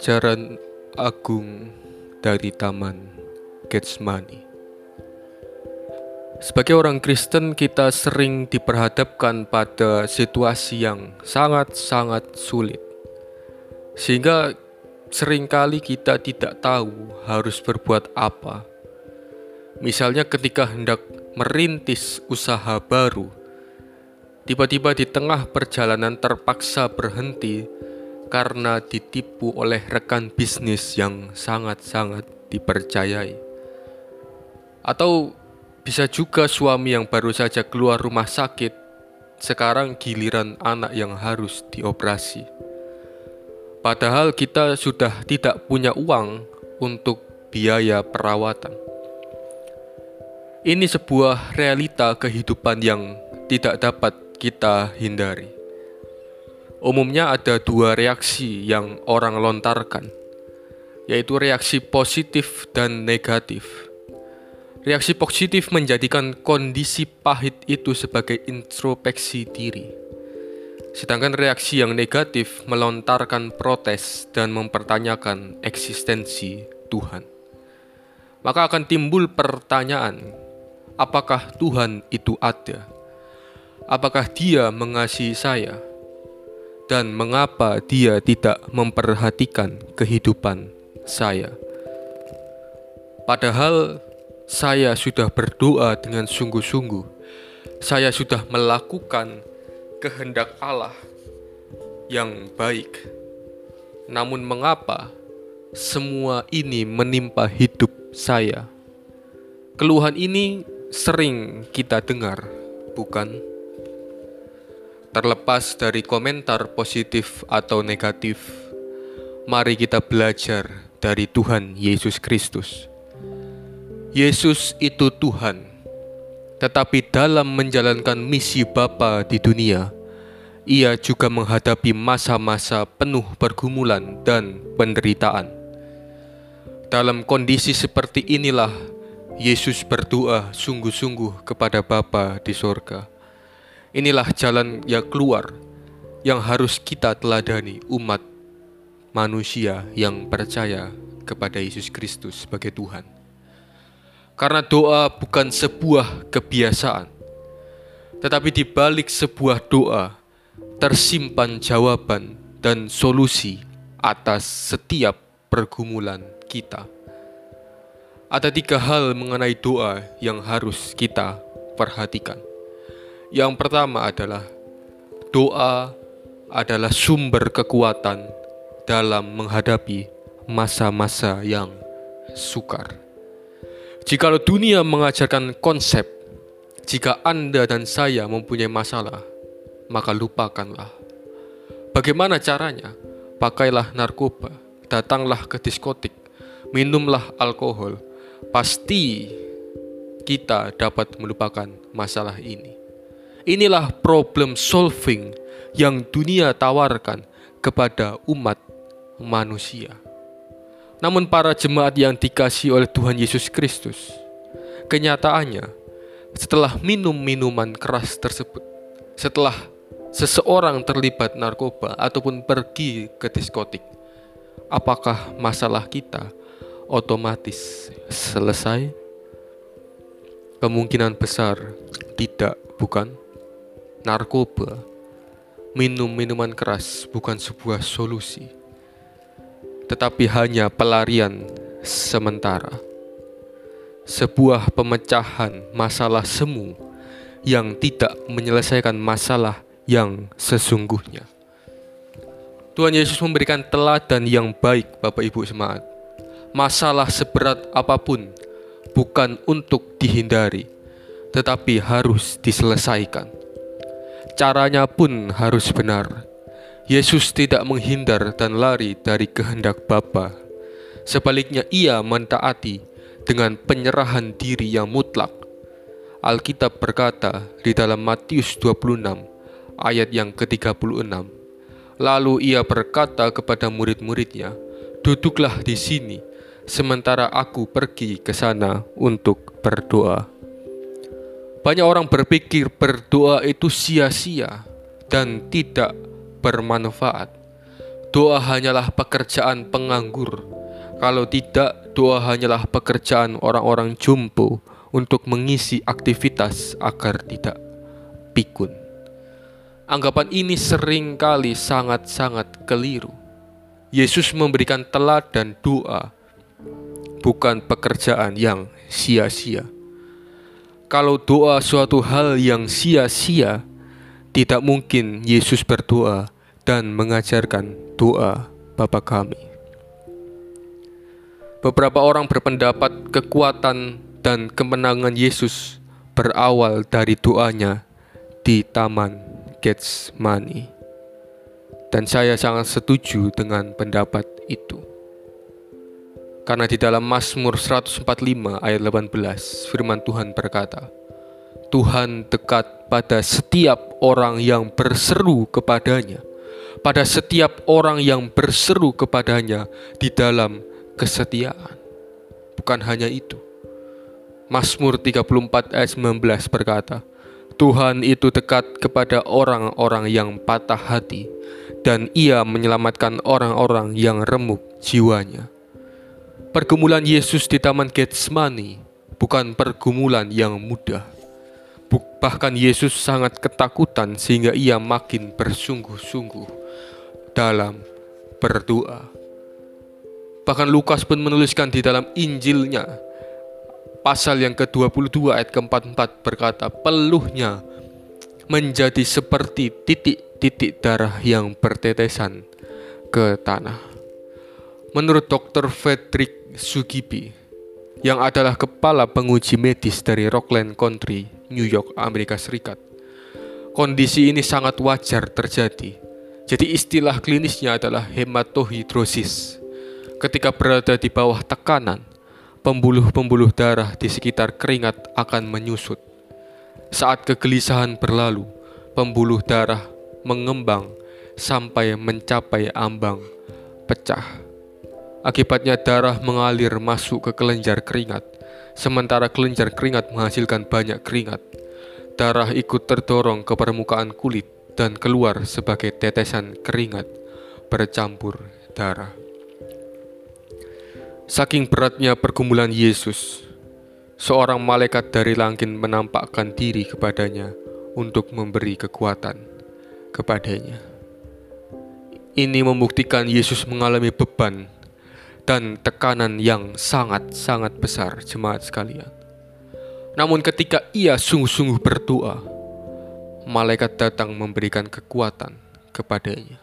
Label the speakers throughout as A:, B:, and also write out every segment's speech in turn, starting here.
A: Pelajaran agung dari Taman Getsemani. Sebagai orang Kristen, kita sering diperhadapkan pada situasi yang sangat-sangat sulit, sehingga sering kali kita tidak tahu harus berbuat apa. Misalnya, ketika hendak merintis usaha baru, tiba-tiba di tengah perjalanan terpaksa berhenti karena ditipu oleh rekan bisnis yang sangat-sangat dipercayai. Atau bisa juga suami yang baru saja keluar rumah sakit, sekarang giliran anak yang harus dioperasi. Padahal kita sudah tidak punya uang untuk biaya perawatan. Ini sebuah realita kehidupan yang tidak dapat kita hindari. Umumnya ada dua reaksi yang orang lontarkan, yaitu reaksi positif dan negatif. Reaksi positif menjadikan kondisi pahit itu sebagai introspeksi diri. Sedangkan reaksi yang negatif melontarkan protes dan mempertanyakan eksistensi Tuhan. Maka akan timbul pertanyaan, apakah Tuhan itu ada? Apakah Dia mengasihi saya? Dan mengapa dia tidak memperhatikan kehidupan saya. Padahal saya sudah berdoa dengan sungguh-sungguh. Saya sudah melakukan kehendak Allah yang baik. Namun mengapa semua ini menimpa hidup saya? Keluhan ini sering kita dengar, bukan? Terlepas dari komentar positif atau negatif, mari kita belajar dari Tuhan Yesus Kristus. Yesus itu Tuhan, tetapi dalam menjalankan misi Bapa di dunia, ia juga menghadapi masa-masa penuh pergumulan dan penderitaan. Dalam kondisi seperti inilah Yesus berdoa sungguh-sungguh kepada Bapa di sorga Inilah jalan yang keluar yang harus kita teladani umat manusia yang percaya kepada Yesus Kristus sebagai Tuhan. Karena doa bukan sebuah kebiasaan, tetapi di balik sebuah doa tersimpan jawaban dan solusi atas setiap pergumulan kita. Ada tiga hal mengenai doa yang harus kita perhatikan. Yang pertama adalah doa adalah sumber kekuatan dalam menghadapi masa-masa yang sukar. Jika dunia mengajarkan konsep, jika Anda dan saya mempunyai masalah, maka lupakanlah. Bagaimana caranya? Pakailah narkoba, datanglah ke diskotik, minumlah alkohol. Pasti kita dapat melupakan masalah ini. Inilah problem solving yang dunia tawarkan kepada umat manusia. Namun para jemaat yang dikasih oleh Tuhan Yesus Kristus, kenyataannya setelah minum minuman keras tersebut, setelah seseorang terlibat narkoba ataupun pergi ke diskotik, apakah masalah kita otomatis selesai? Kemungkinan besar tidak, bukan? Narkoba, minum minuman keras bukan sebuah solusi, tetapi hanya pelarian sementara. Sebuah pemecahan masalah semu yang tidak menyelesaikan masalah yang sesungguhnya. Tuhan Yesus memberikan teladan yang baik, Bapak Ibu semangat. Masalah seberat apa pun bukan untuk dihindari, tetapi harus diselesaikan caranya pun harus benar. Yesus tidak menghindar dan lari dari kehendak Bapa. Sebaliknya ia mentaati dengan penyerahan diri yang mutlak. Alkitab berkata di dalam Matius 26 ayat yang ke-36. Lalu ia berkata kepada murid-muridnya, "Duduklah di sini sementara aku pergi ke sana untuk berdoa." Banyak orang berpikir berdoa itu sia-sia dan tidak bermanfaat. doa hanyalah pekerjaan penganggur. Kalau tidak, doa hanyalah pekerjaan orang-orang jumbo untuk mengisi aktivitas agar tidak pikun. Anggapan ini sering kali sangat-sangat keliru. Yesus memberikan teladan doa, bukan pekerjaan yang sia-sia. Kalau doa suatu hal yang sia-sia, tidak mungkin Yesus berdoa dan mengajarkan doa Bapa kami. Beberapa orang berpendapat kekuatan dan kemenangan Yesus berawal dari doanya di Taman Getsemani. Dan saya sangat setuju dengan pendapat itu. Karena di dalam Mazmur 145 ayat 18 firman Tuhan berkata, Tuhan dekat pada setiap orang yang berseru kepadanya, pada setiap orang yang berseru kepadanya di dalam kesetiaan. Bukan hanya itu. Mazmur 34 ayat 19 berkata, Tuhan itu dekat kepada orang-orang yang patah hati dan ia menyelamatkan orang-orang yang remuk jiwanya. Pergumulan Yesus di Taman Getsemani bukan pergumulan yang mudah. Bahkan Yesus sangat ketakutan sehingga ia makin bersungguh-sungguh dalam berdoa. Bahkan Lukas pun menuliskan di dalam Injilnya pasal yang ke-22 ayat ke-44 berkata, "Peluhnya menjadi seperti titik-titik darah yang bertetesan ke tanah." Menurut Dr. Frederick Sugibi, yang adalah kepala penguji medis dari Rockland Country, New York, Amerika Serikat, kondisi ini sangat wajar terjadi. Jadi istilah klinisnya adalah hematohidrosis Ketika berada di bawah tekanan, pembuluh-pembuluh darah di sekitar keringat akan menyusut. Saat kegelisahan berlalu, pembuluh darah mengembang sampai mencapai ambang pecah. Akibatnya darah mengalir masuk ke kelenjar keringat, sementara kelenjar keringat menghasilkan banyak keringat. Darah ikut terdorong ke permukaan kulit dan keluar sebagai tetesan keringat bercampur darah. Saking beratnya pergumulan Yesus, seorang malaikat dari langit menampakkan diri kepadanya untuk memberi kekuatan kepadanya. Ini membuktikan Yesus mengalami beban dan tekanan yang sangat-sangat besar, jemaat sekalian. Namun, ketika ia sungguh-sungguh berdoa, malaikat datang memberikan kekuatan kepadanya.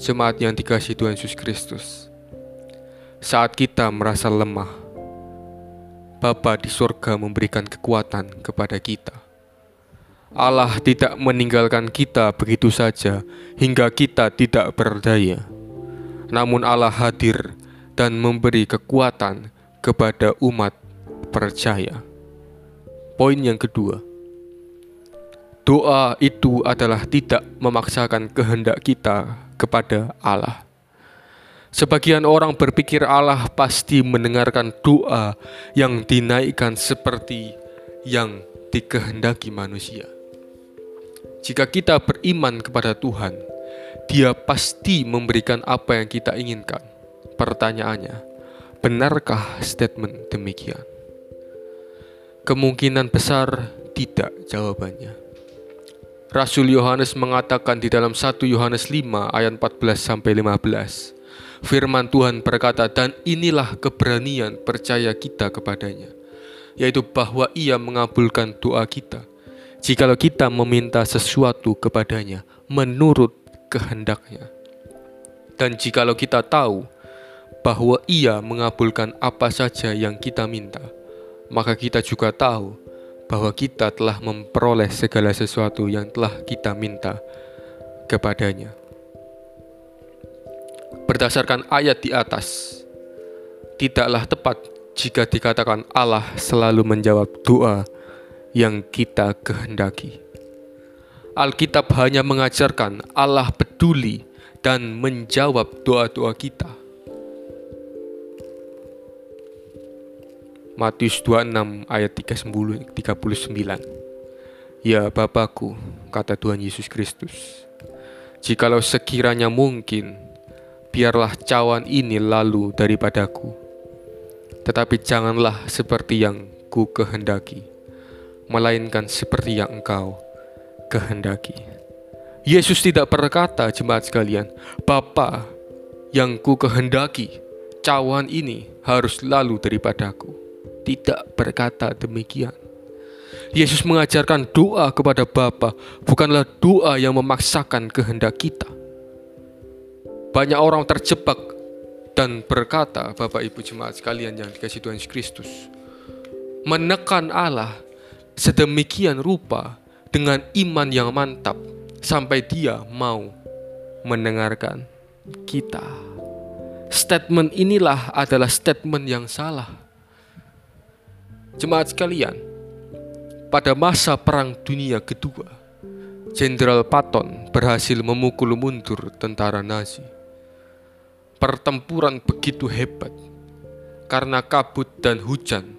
A: Jemaat yang dikasih Tuhan Yesus Kristus, saat kita merasa lemah, Bapa di surga memberikan kekuatan kepada kita. Allah tidak meninggalkan kita begitu saja hingga kita tidak berdaya. Namun Allah hadir dan memberi kekuatan kepada umat percaya. Poin yang kedua, doa itu adalah tidak memaksakan kehendak kita kepada Allah. Sebagian orang berpikir Allah pasti mendengarkan doa yang dinaikkan seperti yang dikehendaki manusia. Jika kita beriman kepada Tuhan, Dia pasti memberikan apa yang kita inginkan. Pertanyaannya, benarkah statement demikian? Kemungkinan besar tidak jawabannya. Rasul Yohanes mengatakan di dalam 1 Yohanes 5 ayat 14 sampai 15, Firman Tuhan berkata, "Dan inilah keberanian percaya kita kepadanya, yaitu bahwa Ia mengabulkan doa kita, jikalau kita meminta sesuatu kepadanya menurut kehendaknya. Dan jikalau kita tahu bahwa Ia mengabulkan apa saja yang kita minta, maka kita juga tahu bahwa kita telah memperoleh segala sesuatu yang telah kita minta kepadanya." berdasarkan ayat di atas, tidaklah tepat jika dikatakan Allah selalu menjawab doa yang kita kehendaki. Alkitab hanya mengajarkan Allah peduli dan menjawab doa-doa kita. Matius 26 ayat 39. Ya Bapakku, kata Tuhan Yesus Kristus, Jikalau sekiranya mungkin, biarlah cawan ini lalu daripadaku. Tetapi janganlah seperti yang ku kehendaki, melainkan seperti yang engkau kehendaki. Yesus tidak berkata, jemaat sekalian, Bapa yang ku kehendaki, cawan ini harus lalu daripadaku. Tidak berkata demikian. Yesus mengajarkan doa kepada Bapa bukanlah doa yang memaksakan kehendak kita. Banyak orang terjebak dan berkata, Bapak Ibu jemaat sekalian yang dikasih Tuhan Yesus Kristus, menekan Allah sedemikian rupa dengan iman yang mantap sampai dia mau mendengarkan kita. Statement inilah adalah statement yang salah. Jemaat sekalian, pada masa Perang Dunia Kedua, Jenderal Patton berhasil memukul mundur tentara Nazi. Pertempuran begitu hebat karena kabut dan hujan.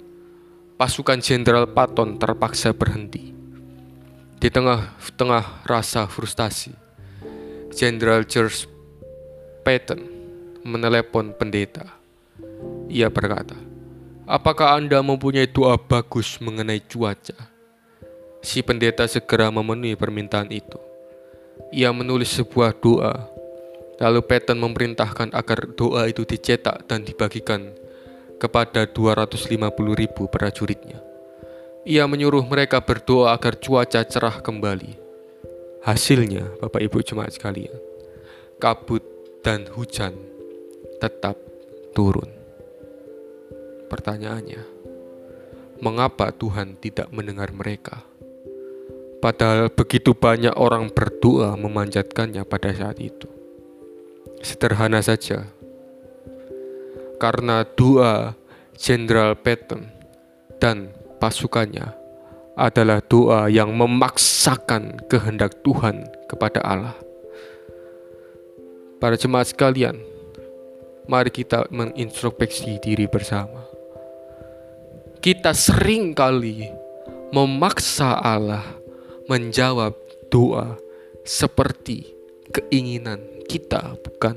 A: Pasukan Jenderal Patton terpaksa berhenti. Di tengah-tengah rasa frustasi, Jenderal George Patton menelepon pendeta. Ia berkata, "Apakah Anda mempunyai doa bagus mengenai cuaca?" Si pendeta segera memenuhi permintaan itu. Ia menulis sebuah doa, lalu Patton memerintahkan agar doa itu dicetak dan dibagikan kepada 250 ribu prajuritnya. Ia menyuruh mereka berdoa agar cuaca cerah kembali. Hasilnya, Bapak Ibu jemaat sekalian, kabut dan hujan tetap turun. Pertanyaannya, mengapa Tuhan tidak mendengar mereka? Padahal begitu banyak orang berdoa memanjatkannya pada saat itu. Sederhana saja. Karena doa Jenderal Patton dan pasukannya adalah doa yang memaksakan kehendak Tuhan kepada Allah. Para jemaat sekalian, mari kita mengintrospeksi diri bersama. Kita sering kali memaksa Allah menjawab doa seperti keinginan kita, bukan?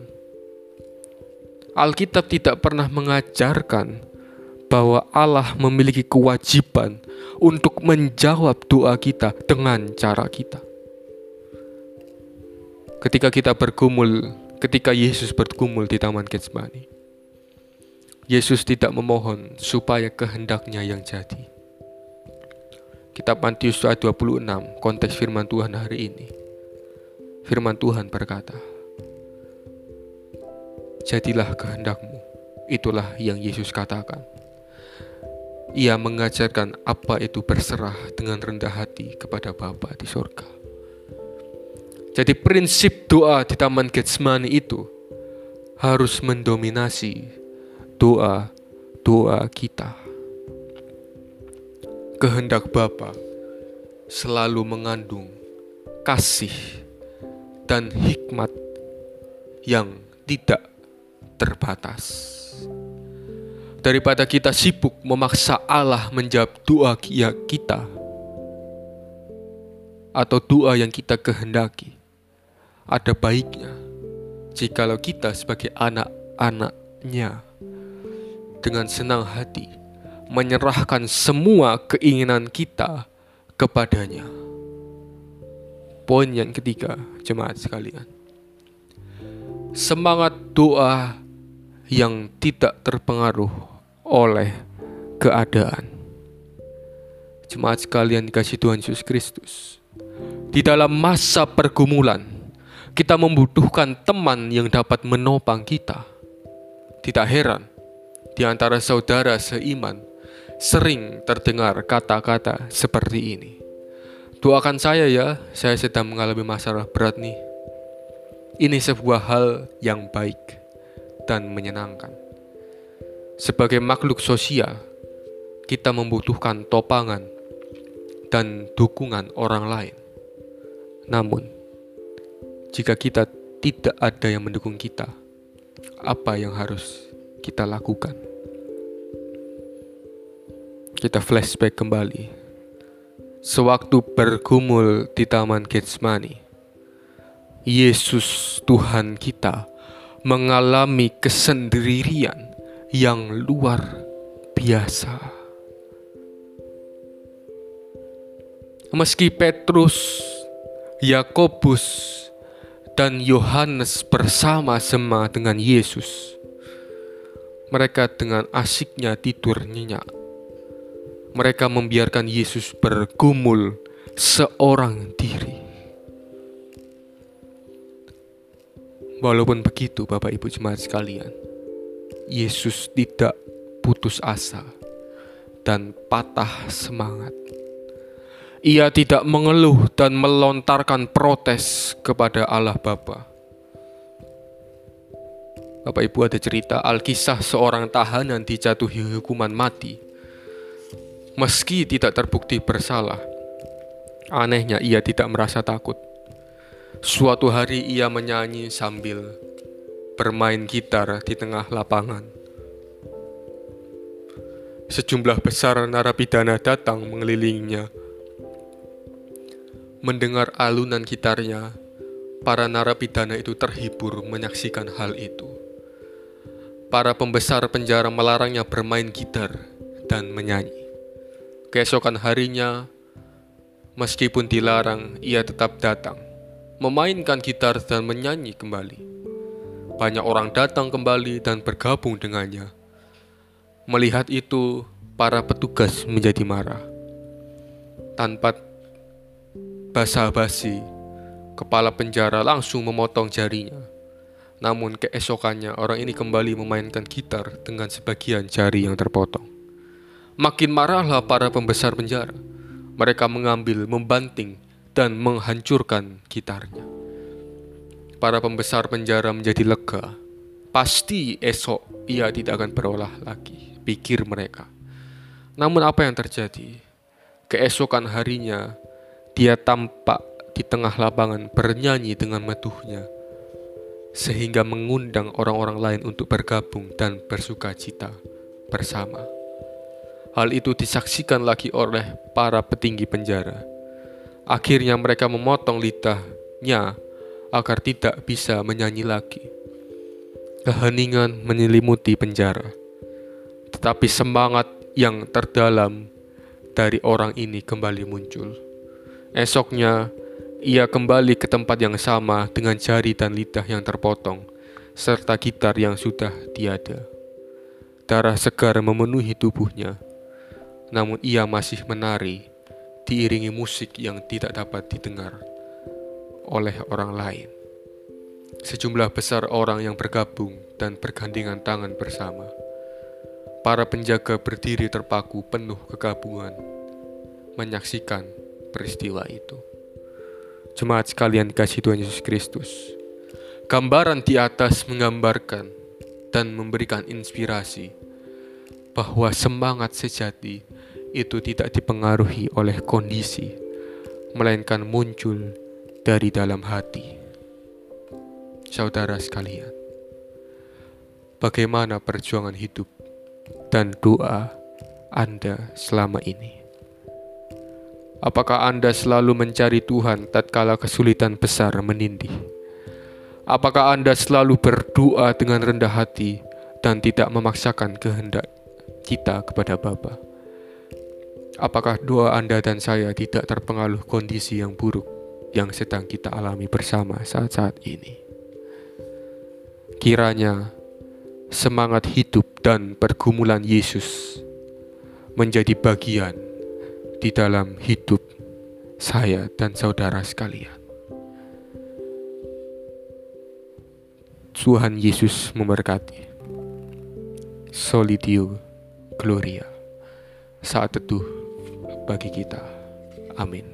A: Alkitab tidak pernah mengajarkan bahwa Allah memiliki kewajiban untuk menjawab doa kita dengan cara kita. Ketika kita bergumul, ketika Yesus bergumul di Taman Getsemani, Yesus tidak memohon supaya kehendaknya yang jadi. Kitab Matius ayat 26, konteks firman Tuhan hari ini. Firman Tuhan berkata, Jadilah kehendakmu, itulah yang Yesus katakan. Ia mengajarkan apa itu berserah dengan rendah hati kepada Bapa di sorga. Jadi prinsip doa di Taman Getsemani itu harus mendominasi doa-doa kita kehendak Bapa selalu mengandung kasih dan hikmat yang tidak terbatas. Daripada kita sibuk memaksa Allah menjawab doa kita atau doa yang kita kehendaki, ada baiknya jikalau kita sebagai anak-anaknya dengan senang hati menyerahkan semua keinginan kita kepadanya. Poin yang ketiga, jemaat sekalian. Semangat doa yang tidak terpengaruh oleh keadaan. Jemaat sekalian dikasih Tuhan Yesus Kristus. Di dalam masa pergumulan, kita membutuhkan teman yang dapat menopang kita. Tidak heran, di antara saudara seiman sering terdengar kata-kata seperti ini. Doakan saya ya, saya sedang mengalami masalah berat nih. Ini sebuah hal yang baik dan menyenangkan. Sebagai makhluk sosial, kita membutuhkan topangan dan dukungan orang lain. Namun, jika kita tidak ada yang mendukung kita, apa yang harus kita lakukan? Kita flashback kembali. Sewaktu bergumul di Taman Getsemani, Yesus Tuhan kita mengalami kesendirian yang luar biasa. Meski Petrus, Yakobus, dan Yohanes bersama-sama dengan Yesus, mereka dengan asiknya tidur nyenyak. Mereka membiarkan Yesus bergumul seorang diri. Walaupun begitu, Bapak Ibu Jemaat sekalian, Yesus tidak putus asa dan patah semangat ia tidak mengeluh dan melontarkan protes kepada Allah Bapa. Bapak Ibu ada cerita Alkisah seorang tahanan dijatuhi hukuman mati. Meski tidak terbukti bersalah, anehnya ia tidak merasa takut. Suatu hari ia menyanyi sambil bermain gitar di tengah lapangan. Sejumlah besar narapidana datang mengelilinginya Mendengar alunan gitarnya, para narapidana itu terhibur menyaksikan hal itu. Para pembesar penjara melarangnya bermain gitar dan menyanyi. Keesokan harinya, meskipun dilarang, ia tetap datang, memainkan gitar dan menyanyi kembali. Banyak orang datang kembali dan bergabung dengannya. Melihat itu, para petugas menjadi marah. Tanpa basa-basi, kepala penjara langsung memotong jarinya. Namun keesokannya orang ini kembali memainkan gitar dengan sebagian jari yang terpotong. Makin marahlah para pembesar penjara. Mereka mengambil, membanting, dan menghancurkan gitarnya. Para pembesar penjara menjadi lega. Pasti esok ia tidak akan berolah lagi, pikir mereka. Namun apa yang terjadi? Keesokan harinya, dia tampak di tengah lapangan bernyanyi dengan meduhnya, sehingga mengundang orang-orang lain untuk bergabung dan bersuka cita bersama. Hal itu disaksikan lagi oleh para petinggi penjara. Akhirnya mereka memotong lidahnya agar tidak bisa menyanyi lagi. Keheningan menyelimuti penjara. Tetapi semangat yang terdalam dari orang ini kembali muncul. Esoknya, ia kembali ke tempat yang sama dengan jari dan lidah yang terpotong, serta gitar yang sudah tiada. Darah segar memenuhi tubuhnya, namun ia masih menari, diiringi musik yang tidak dapat didengar oleh orang lain. Sejumlah besar orang yang bergabung dan bergandengan tangan bersama. Para penjaga berdiri terpaku penuh kegabungan, menyaksikan peristiwa itu. Jemaat sekalian dikasih Tuhan Yesus Kristus. Gambaran di atas menggambarkan dan memberikan inspirasi bahwa semangat sejati itu tidak dipengaruhi oleh kondisi, melainkan muncul dari dalam hati. Saudara sekalian, bagaimana perjuangan hidup dan doa Anda selama ini? Apakah Anda selalu mencari Tuhan tatkala kesulitan besar menindih? Apakah Anda selalu berdoa dengan rendah hati dan tidak memaksakan kehendak kita kepada Bapa? Apakah doa Anda dan saya tidak terpengaruh kondisi yang buruk yang sedang kita alami bersama saat-saat ini? Kiranya semangat hidup dan pergumulan Yesus menjadi bagian di dalam hidup saya dan saudara sekalian. Tuhan Yesus memberkati. Solidio Gloria. Saat teduh bagi kita. Amin.